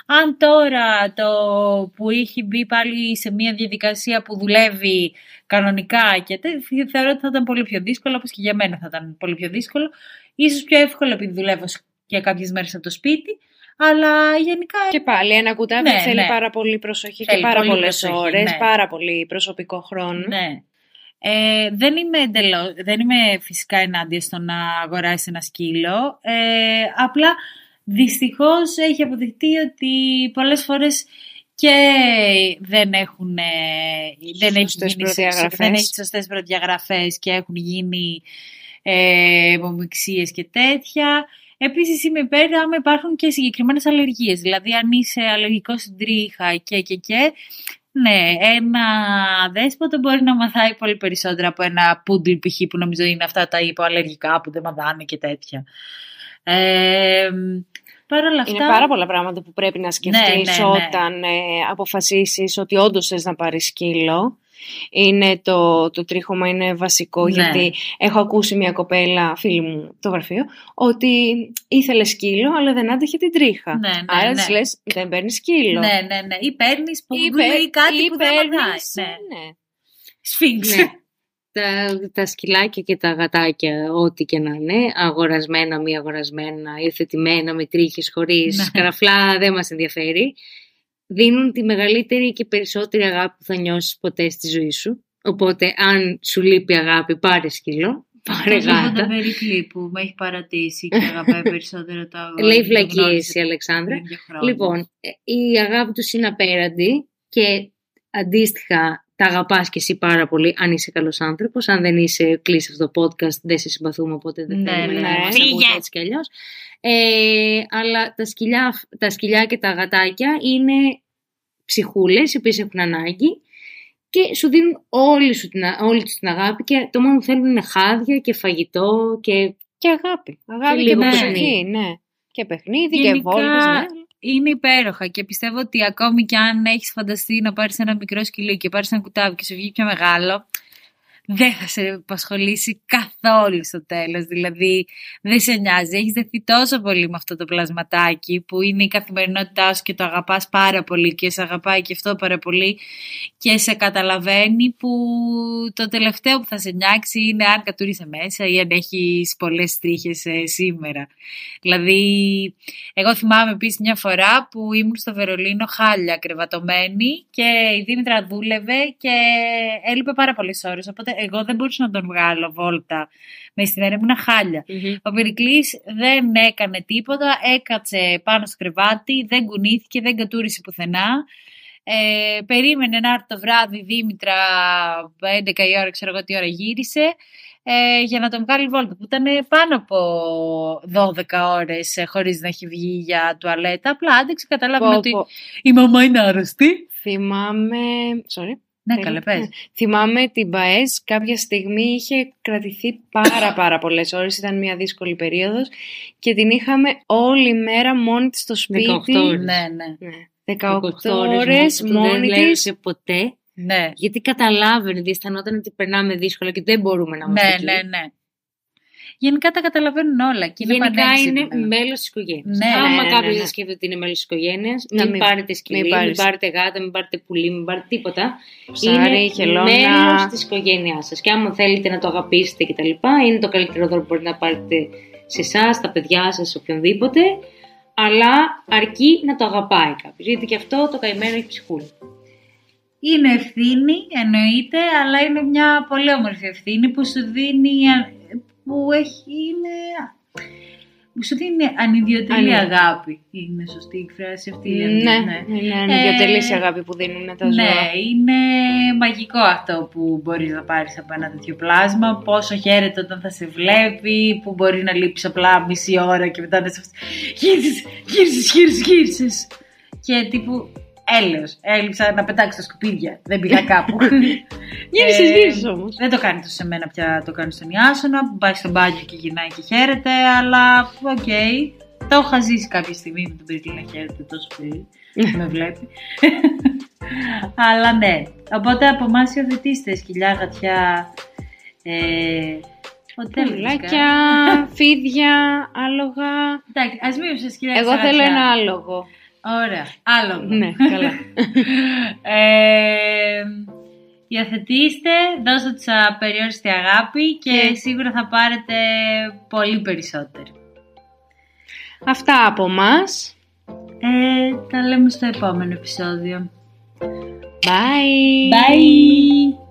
Αν τώρα το που έχει μπει πάλι σε μια διαδικασία που δουλεύει κανονικά και τε- θεωρώ ότι θα ήταν πολύ πιο δύσκολο, όπως και για μένα θα ήταν πολύ πιο δύσκολο. Ίσως πιο εύκολο επειδή δουλεύω για κάποιες μέρες από το σπίτι, αλλά γενικά Και πάλι ένα κουτάβι Ναι, θέλει ναι. πάρα πολύ προσοχή Θέλει και πάρα πολύ πολλές προσοχή, ώρες, ναι. πάρα πολύ προσωπικό χρόνο. Ναι. Ε, δεν, είμαι εντελώς, δεν είμαι φυσικά ενάντια στο να αγοράσει ένα σκύλο. Ε, απλά δυστυχώς έχει αποδειχτεί ότι πολλές φορές και δεν έχουν δεν έχει γίνει, δεν έχει σωστές προδιαγραφές και έχουν γίνει ε, και τέτοια. Επίσης είμαι υπέρ άμα υπάρχουν και συγκεκριμένες αλλεργίες. Δηλαδή αν είσαι αλλεργικός στην τρίχα και και και, ναι, ένα δέσποτο μπορεί να μαθάει πολύ περισσότερα από ένα πούντλ π.χ. που νομίζω είναι αυτά τα υποαλλεργικά που δεν μαθάνε και τέτοια. Ε, Παρ όλα αυτά... Είναι πάρα πολλά πράγματα που πρέπει να σκεφτείς ναι, ναι, ναι. όταν ε, αποφασίσεις ότι όντως θες να πάρεις σκύλο είναι το, το τρίχωμα είναι βασικό ναι. γιατί έχω ακούσει μια κοπέλα, φίλη μου το γραφείο, ότι ήθελε σκύλο αλλά δεν άντεχε την τρίχα. Ναι, ναι, Άρα ναι. λες δεν παίρνεις σκύλο. Ναι, ναι, ναι. Ή παίρνεις που ή, ή κάτι ή που παίρνεις, δεν μαθάει. Ναι. ναι. Σφίγγς. Ναι. τα, τα σκυλάκια και τα γατάκια, ό,τι και να είναι, αγορασμένα, μη αγορασμένα, υιοθετημένα, με τρίχες, χωρίς, ναι. καραφλά, δεν μας ενδιαφέρει δίνουν τη μεγαλύτερη και περισσότερη αγάπη που θα νιώσεις ποτέ στη ζωή σου. Οπότε αν σου λείπει αγάπη πάρε σκύλο, πάρε γάτα. Αυτό το που με έχει παρατήσει και αγαπάει περισσότερο το αγάπη. Λέει φλακίες η Αλεξάνδρα. Λοιπόν, η αγάπη τους είναι απέραντη και αντίστοιχα τα αγαπάς και εσύ πάρα πολύ αν είσαι καλός άνθρωπος. Αν δεν είσαι κλείσει αυτό το podcast δεν σε συμπαθούμε οπότε δεν ναι, θέλουμε ναι, να μας έτσι κι αλλιώς. Ε, αλλά τα σκυλιά, τα σκυλιά και τα γατάκια είναι ψυχούλες οι οποίες έχουν ανάγκη και σου δίνουν όλη, σου την, όλη την αγάπη και το μόνο που θέλουν είναι χάδια και φαγητό και, και αγάπη. Αγάπη και, και παιχνίδι, ναι. Και παιχνίδι Γενικά, και βόλτες, ναι. Είναι υπέροχα και πιστεύω ότι ακόμη και αν έχεις φανταστεί να πάρεις ένα μικρό σκυλί και πάρεις ένα κουτάβι και σου βγει πιο μεγάλο, δεν θα σε απασχολήσει καθόλου στο τέλος. Δηλαδή δεν σε νοιάζει. Έχεις δεθεί τόσο πολύ με αυτό το πλασματάκι που είναι η καθημερινότητά σου και το αγαπάς πάρα πολύ και σε αγαπάει και αυτό πάρα πολύ και σε καταλαβαίνει που το τελευταίο που θα σε νιάξει είναι αν κατούρισε μέσα ή αν έχεις πολλές τρίχες ε, σήμερα. Δηλαδή, εγώ θυμάμαι επίσης μια φορά που ήμουν στο Βερολίνο χάλια κρεβατωμένη και η Δήμητρα δούλευε και έλειπε πάρα πολλές ώρες, οπότε εγώ δεν μπορούσα να τον βγάλω βόλτα με στην μέρα, ήμουν Ο Περικλής δεν έκανε τίποτα, έκατσε πάνω στο κρεβάτι, δεν κουνήθηκε, δεν κατούρισε πουθενά. Ε, περίμενε να έρθει το βράδυ Δήμητρα 11 η ώρα, ξέρω εγώ τι ώρα γύρισε ε, για να τον βγάλει βόλτα που ήταν πάνω από 12 ώρες ε, χωρίς να έχει βγει για τουαλέτα. Απλά άντεξε καταλάβαινε ότι η μαμά είναι άρρωστη. Θυμάμαι sorry ναι, καλά, πες. Θυμάμαι την ΠΑΕΣ κάποια στιγμή είχε κρατηθεί πάρα πάρα πολλές ώρες, ήταν μια δύσκολη περίοδος και την είχαμε όλη μέρα μόνη της στο σπίτι. 18 ώρες. Ναι, ναι. 18, 18 ώρες μόνη της. Δεν ποτέ. Ναι. Γιατί καταλάβαινε, αισθανόταν ότι περνάμε δύσκολα και δεν μπορούμε να είμαστε Ναι, ναι, ναι. Γενικά τα καταλαβαίνουν όλα. Και είναι Γενικά είναι μέλος της οικογένειας. Ναι, Άμα ναι, ναι, κάποιος ναι, δεν σκέφτεται ότι είναι μέλος της οικογένειας, μην, μην πάρετε σκυλί, μην, μην, πάρετε γάτα, μην πάρετε πουλί, μην πάρετε τίποτα. Ψάρι, είναι μέλος της οικογένειάς σας. Και άμα θέλετε να το αγαπήσετε κτλ., είναι το καλύτερο δώρο που μπορείτε να πάρετε σε εσάς, τα παιδιά σας, οποιονδήποτε. Αλλά αρκεί να το αγαπάει κάποιος. Γιατί και αυτό το καημένο έχει ψυχούλη. Είναι ευθύνη, εννοείται, αλλά είναι μια πολύ όμορφη ευθύνη που σου δίνει που έχει, είναι... Μου σου δίνει ανιδιοτελή αγάπη. Είναι σωστή η φράση αυτή. Ναι, ναι, είναι ανιδιοτελή η αγάπη που δίνουν τα ζώα. Ναι, είναι μαγικό αυτό που μπορείς να πάρεις από ένα τέτοιο πλάσμα. Πόσο χαίρεται όταν θα σε βλέπει, που μπορεί να λείψει απλά μισή ώρα και μετά να σε. Γύρισε, γύρισε, γύρισε, γύρισε. Και τύπου Έλεος. Έλειψα να πετάξω τα σκουπίδια. Δεν πήγα κάπου. Γύρισες, ε, γύρισες όμως. Δεν το κάνεις τόσο σε μένα πια. Το κάνεις στον Ιάσονα. Πάει στο μπάνιο και γυρνάει και χαίρεται. Αλλά ok. Okay. Το είχα ζήσει κάποια στιγμή με τον Περικλή να χαίρεται τόσο πολύ. με βλέπει. αλλά ναι. Οπότε από εμάς υιοθετήστε σκυλιά, γατιά. Ε, Πουλάκια, φίδια, άλογα. Εντάξει, ας μείωσε σκυλιά. Εγώ θέλω ένα άλογο. Ωραία. Άλλο. Ναι, καλά. ε, υιοθετήστε, δώστε τους απεριόριστη αγάπη και, σίγουρα θα πάρετε πολύ περισσότερο. Αυτά από μας. Ε, τα λέμε στο επόμενο επεισόδιο. Bye. Bye.